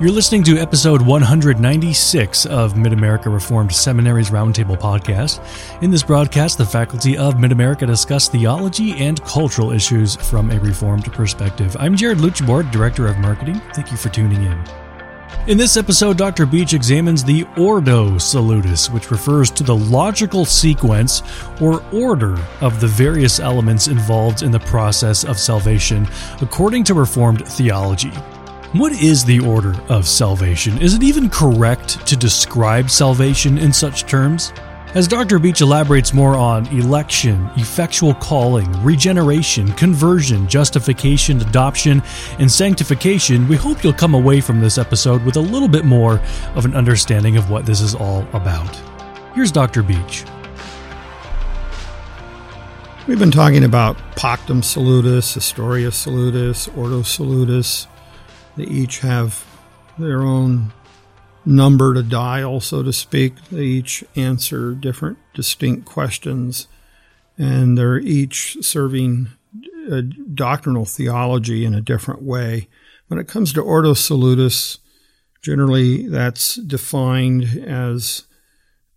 You're listening to episode 196 of Mid America Reformed Seminary's Roundtable podcast. In this broadcast, the faculty of Mid America discuss theology and cultural issues from a Reformed perspective. I'm Jared Luchabord, Director of Marketing. Thank you for tuning in. In this episode, Dr. Beach examines the Ordo Salutis, which refers to the logical sequence or order of the various elements involved in the process of salvation according to Reformed theology. What is the order of salvation? Is it even correct to describe salvation in such terms? As Dr. Beach elaborates more on election, effectual calling, regeneration, conversion, justification, adoption, and sanctification, we hope you'll come away from this episode with a little bit more of an understanding of what this is all about. Here's Dr. Beach. We've been talking about Pactum Salutis, Historia Salutis, Ordo Salutis, they each have their own number to dial, so to speak. They each answer different, distinct questions, and they're each serving a doctrinal theology in a different way. When it comes to Ordo Salutis, generally that's defined as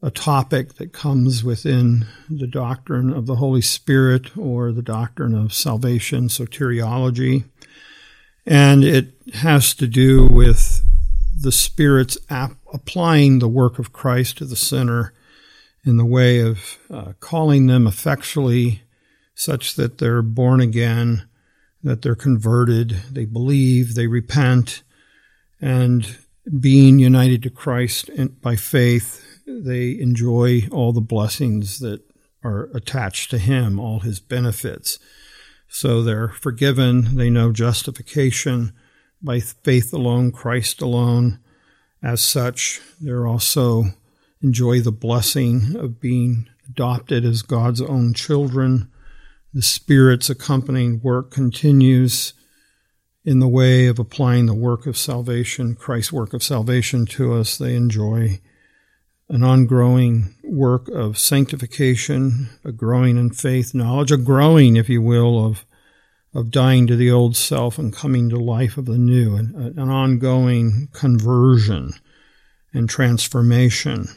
a topic that comes within the doctrine of the Holy Spirit or the doctrine of salvation, soteriology. And it has to do with the Spirit's ap- applying the work of Christ to the sinner in the way of uh, calling them effectually such that they're born again, that they're converted, they believe, they repent, and being united to Christ by faith, they enjoy all the blessings that are attached to Him, all His benefits. So they're forgiven, they know justification by faith alone, Christ alone. As such, they're also enjoy the blessing of being adopted as God's own children. The Spirit's accompanying work continues in the way of applying the work of salvation, Christ's work of salvation to us. They enjoy an ongoing work of sanctification, a growing in faith knowledge, a growing, if you will, of of dying to the old self and coming to life of the new, an, an ongoing conversion and transformation,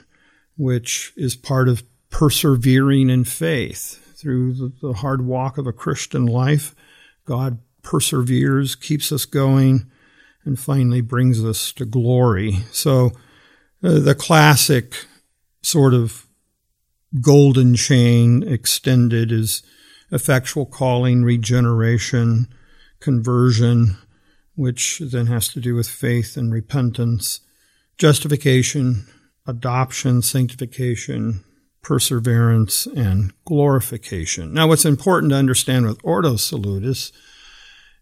which is part of persevering in faith through the, hard walk of a Christian life. God perseveres, keeps us going, and finally brings us to glory. So, Uh, the classic sort of golden chain extended is effectual calling, regeneration, conversion, which then has to do with faith and repentance, justification, adoption, sanctification, perseverance, and glorification. Now, what's important to understand with Ordo Salutis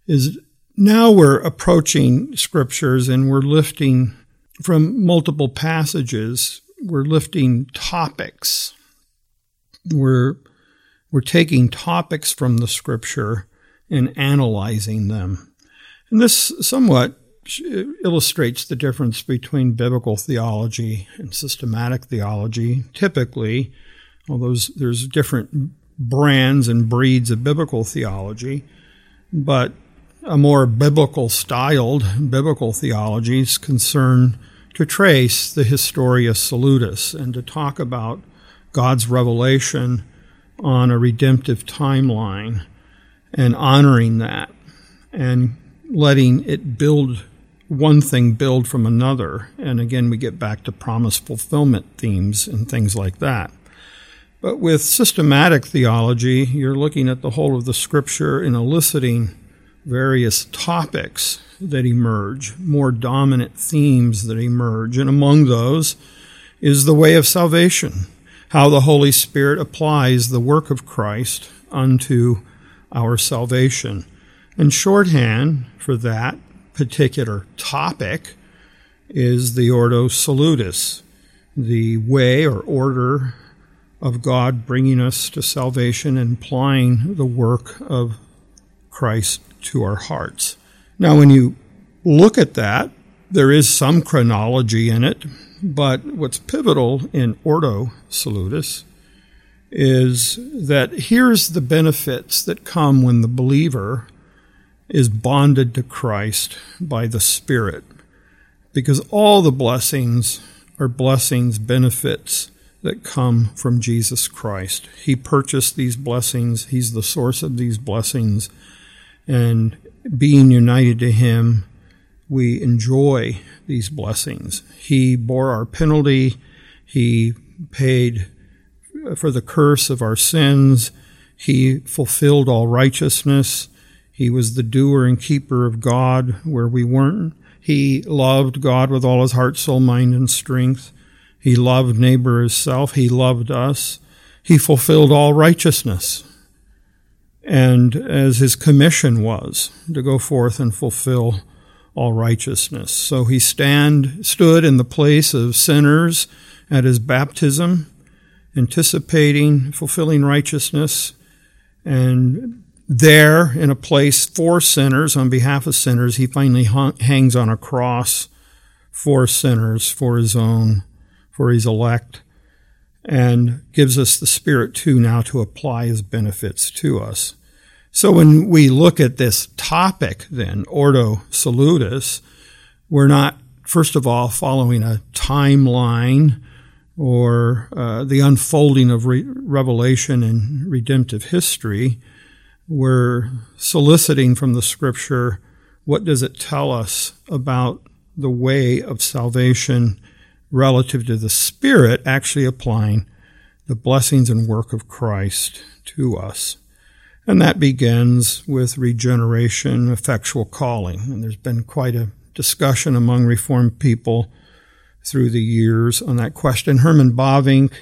is now we're approaching scriptures and we're lifting from multiple passages, we're lifting topics. We're we're taking topics from the scripture and analyzing them. And this somewhat illustrates the difference between biblical theology and systematic theology. Typically, although there's different brands and breeds of biblical theology, but a more biblical styled biblical theology concern to trace the Historia Salutis and to talk about God's revelation on a redemptive timeline and honoring that and letting it build one thing build from another. And again, we get back to promise fulfillment themes and things like that. But with systematic theology, you're looking at the whole of the scripture and eliciting various topics that emerge, more dominant themes that emerge. And among those is the way of salvation how the Holy Spirit applies the work of Christ unto our salvation. And shorthand for that particular topic is the Ordo Salutis, the way or order of God bringing us to salvation and applying the work of Christ to our hearts. Now, when you look at that, there is some chronology in it. But what's pivotal in Ordo Salutis is that here's the benefits that come when the believer is bonded to Christ by the Spirit. because all the blessings are blessings, benefits that come from Jesus Christ. He purchased these blessings, He's the source of these blessings, and being united to Him, we enjoy these blessings. He bore our penalty, He paid for the curse of our sins, He fulfilled all righteousness. He was the doer and keeper of God where we weren't. He loved God with all his heart, soul, mind, and strength. He loved neighbor as self. He loved us. He fulfilled all righteousness. And as his commission was to go forth and fulfill all righteousness. So he stand, stood in the place of sinners at his baptism, anticipating, fulfilling righteousness, and there in a place for sinners, on behalf of sinners, he finally hung, hangs on a cross for sinners, for his own, for his elect, and gives us the Spirit too now to apply his benefits to us. So when we look at this topic, then, Ordo Salutis, we're not, first of all, following a timeline or uh, the unfolding of re- revelation and redemptive history we're soliciting from the scripture what does it tell us about the way of salvation relative to the Spirit actually applying the blessings and work of Christ to us. And that begins with regeneration, effectual calling. And there's been quite a discussion among Reformed people through the years on that question. Herman Bavinck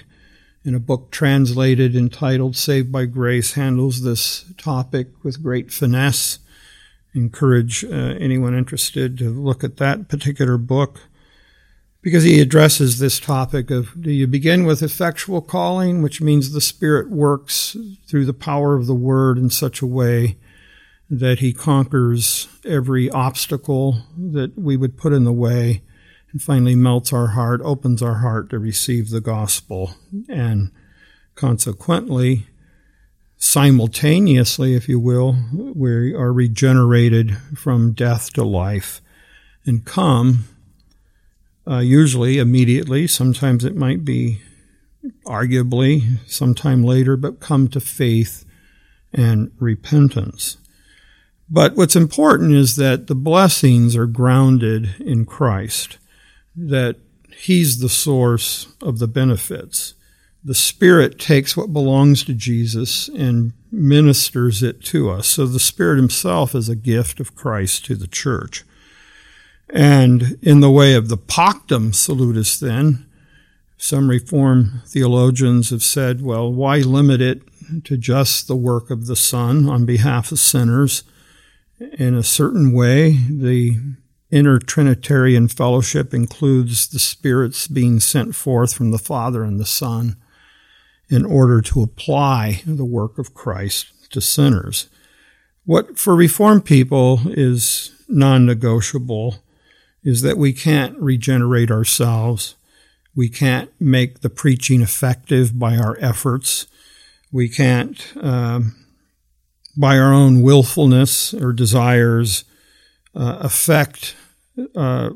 in a book translated entitled Saved by Grace, handles this topic with great finesse. Encourage uh, anyone interested to look at that particular book because he addresses this topic of do you begin with effectual calling, which means the Spirit works through the power of the Word in such a way that he conquers every obstacle that we would put in the way and finally melts our heart, opens our heart to receive the gospel, and consequently, simultaneously, if you will, we are regenerated from death to life and come, uh, usually immediately, sometimes it might be arguably sometime later, but come to faith and repentance. But what's important is that the blessings are grounded in Christ that He's the source of the benefits. The Spirit takes what belongs to Jesus and ministers it to us. So the Spirit Himself is a gift of Christ to the church. And in the way of the pactum salutis, then, some Reform theologians have said, well, why limit it to just the work of the Son on behalf of sinners? In a certain way, the inner Trinitarian fellowship includes the spirits being sent forth from the Father and the Son in order to apply the work of Christ to sinners. What for Reformed people is non negotiable is that we can't regenerate ourselves. We can't make the preaching effective by our efforts. We can't, um, by our own willfulness or desires, uh, affect uh,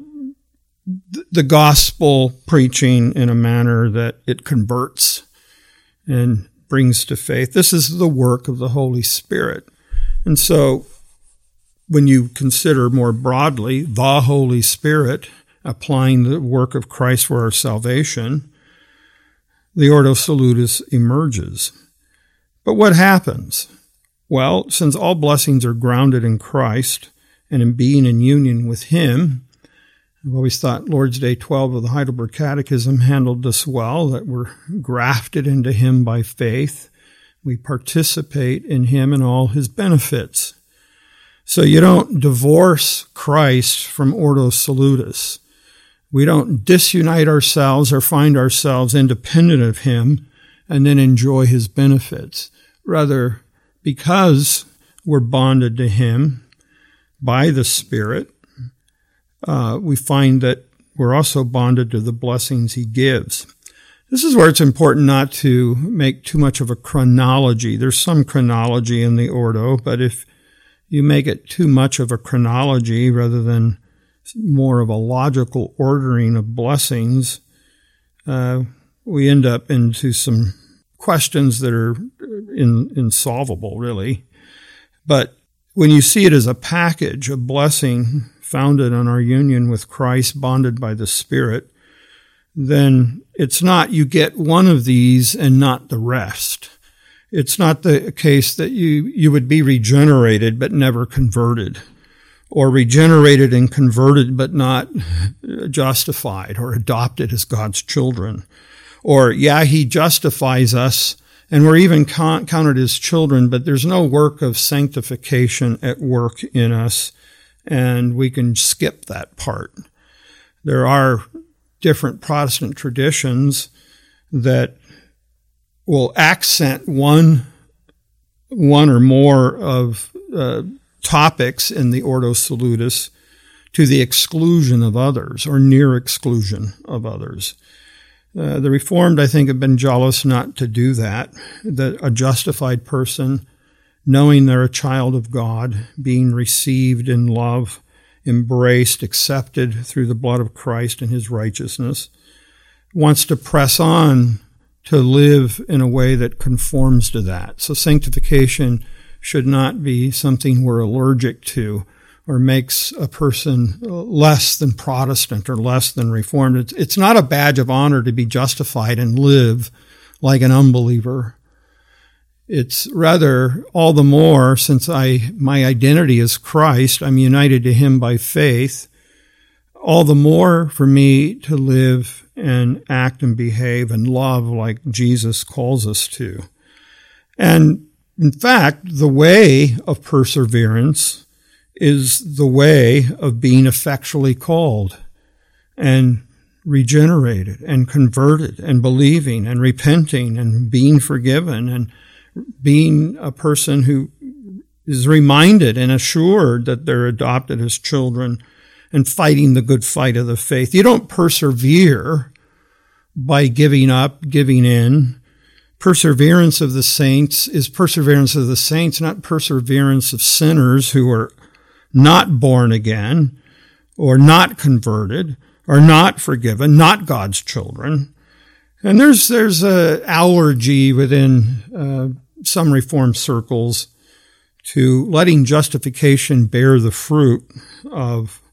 the gospel preaching in a manner that it converts and brings to faith. This is the work of the Holy Spirit. And so when you consider more broadly the Holy Spirit applying the work of Christ for our salvation, the Ordo Salutis emerges. But what happens? Well, since all blessings are grounded in Christ, and in being in union with Him. I've always thought Lord's Day 12 of the Heidelberg Catechism handled this well, that we're grafted into Him by faith. We participate in Him and all His benefits. So you don't divorce Christ from Ordo Salutis. We don't disunite ourselves or find ourselves independent of Him and then enjoy His benefits. Rather, because we're bonded to Him, by the Spirit, uh, we find that we're also bonded to the blessings He gives. This is where it's important not to make too much of a chronology. There's some chronology in the Ordo, but if you make it too much of a chronology rather than more of a logical ordering of blessings, uh, we end up into some questions that are in, insolvable, really. But when you see it as a package, a blessing founded on our union with Christ, bonded by the Spirit, then it's not you get one of these and not the rest. It's not the case that you, you would be regenerated but never converted, or regenerated and converted but not uh, justified or adopted as God's children. Or, yeah, He justifies us and we're even counted as children, but there's no work of sanctification at work in us, and we can skip that part. There are different Protestant traditions that will accent one one or more of uh, topics in the Ordo Salutis to the exclusion of others or near exclusion of others. Uh, the Reformed, I think, have been jealous not to do that. That a justified person, knowing they're a child of God, being received in love, embraced, accepted through the blood of Christ and his righteousness, wants to press on to live in a way that conforms to that. So sanctification should not be something we're allergic to or makes a person less than Protestant or less than Reformed. It's, it's not a badge of honor to be justified and live like an unbeliever. It's rather all the more since I, my identity is Christ, I'm united to Him by faith, all the more for me to live and act and behave and love like Jesus calls us to. And in fact, the way of perseverance is the way of being effectually called and regenerated and converted and believing and repenting and being forgiven and being a person who is reminded and assured that they're adopted as children and fighting the good fight of the faith. You don't persevere by giving up, giving in. Perseverance of the saints is perseverance of the saints, not perseverance of sinners who are not born again, or not converted, or not forgiven, not God's children. And there's there's a allergy within uh, some reform circles to letting justification bear the fruit of, of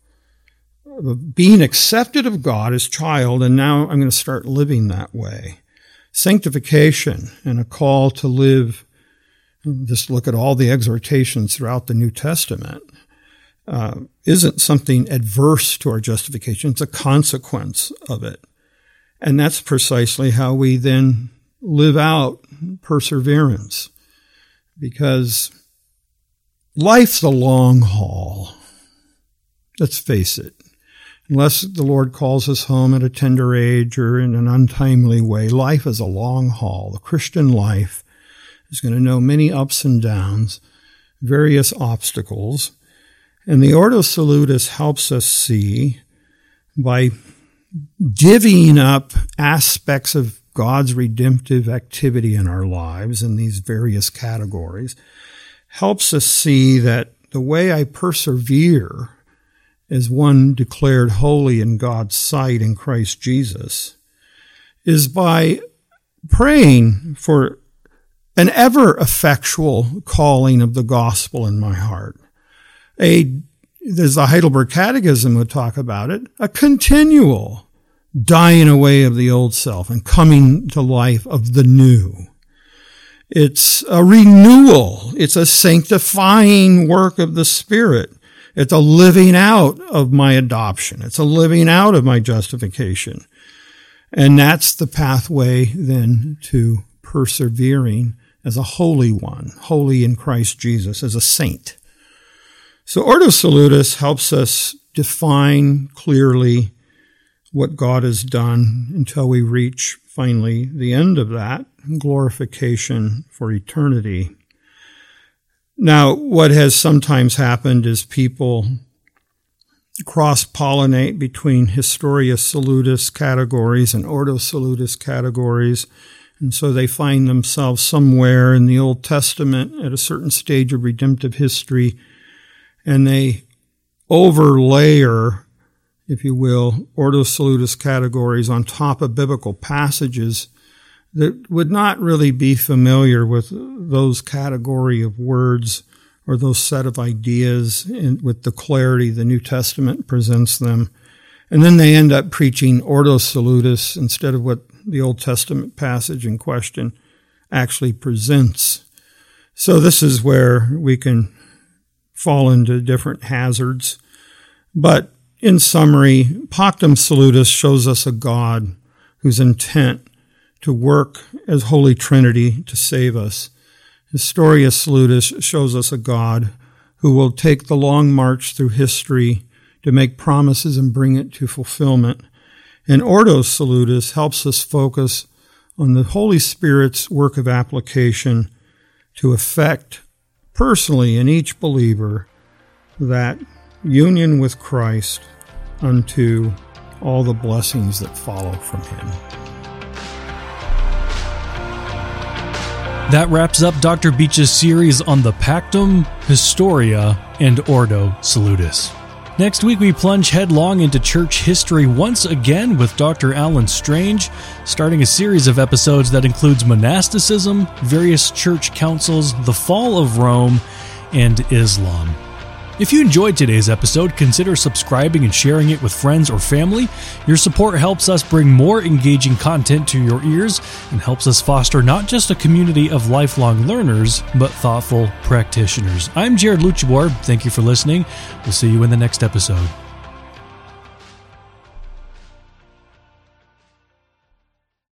being accepted of God as child, and now I'm going to start living that way. Sanctification and a call to live. Just look at all the exhortations throughout the New Testament uh, isn't something adverse to our justification, it's a consequence of it. And that's precisely how we then live out perseverance. Because life's a long haul. Let's face it. Unless the Lord calls us home at a tender age or in an untimely way, life is a long haul. The Christian life is going to know many ups and downs, various obstacles, and the Ordo Salutis helps us see by divvying up aspects of God's redemptive activity in our lives in these various categories, helps us see that the way I persevere as one declared holy in God's sight in Christ Jesus is by praying for an ever effectual calling of the gospel in my heart a, as the Heidelberg Catechism would talk about it, a continual dying away of the old self and coming to life of the new. It's a renewal. It's a sanctifying work of the Spirit. It's a living out of my adoption. It's a living out of my justification. And that's the pathway then to persevering as a holy one, holy in Christ Jesus, as a saint. So Ordo Salutis helps us define clearly what God has done until we reach finally the end of that glorification for eternity. Now, what has sometimes happened is people cross pollinate between Historia Salutis categories and Ordo Salutis categories. And so they find themselves somewhere in the Old Testament at a certain stage of redemptive history and they overlayer if you will, Ordo Salutis categories on top of biblical passages that would not really be familiar with those category of words or those set of ideas in, with the clarity the New Testament presents them. And then they end up preaching Ordo Salutis instead of what the Old Testament passage in question actually presents. So this is where we can fall into different hazards. But in summary, Pactum Salutis shows us a God whose intent to work as Holy Trinity to save us. Historia Salutis shows us a God who will take the long march through history to make promises and bring it to fulfillment. And Ordo Salutis helps us focus on the Holy Spirit's work of application to effect personally in each believer that union with Christ unto all the blessings that follow from him. That wraps up Dr. Beach's series on the Pactum, Historia, and Ordo Salutis. Next week, we plunge headlong into church history once again with Dr. Alan Strange, starting a series of episodes that includes monasticism, various church councils, the fall of Rome, and Islam. If you enjoyed today's episode, consider subscribing and sharing it with friends or family. Your support helps us bring more engaging content to your ears and helps us foster not just a community of lifelong learners, but thoughtful practitioners. I'm Jared Luchabor. Thank you for listening. We'll see you in the next episode.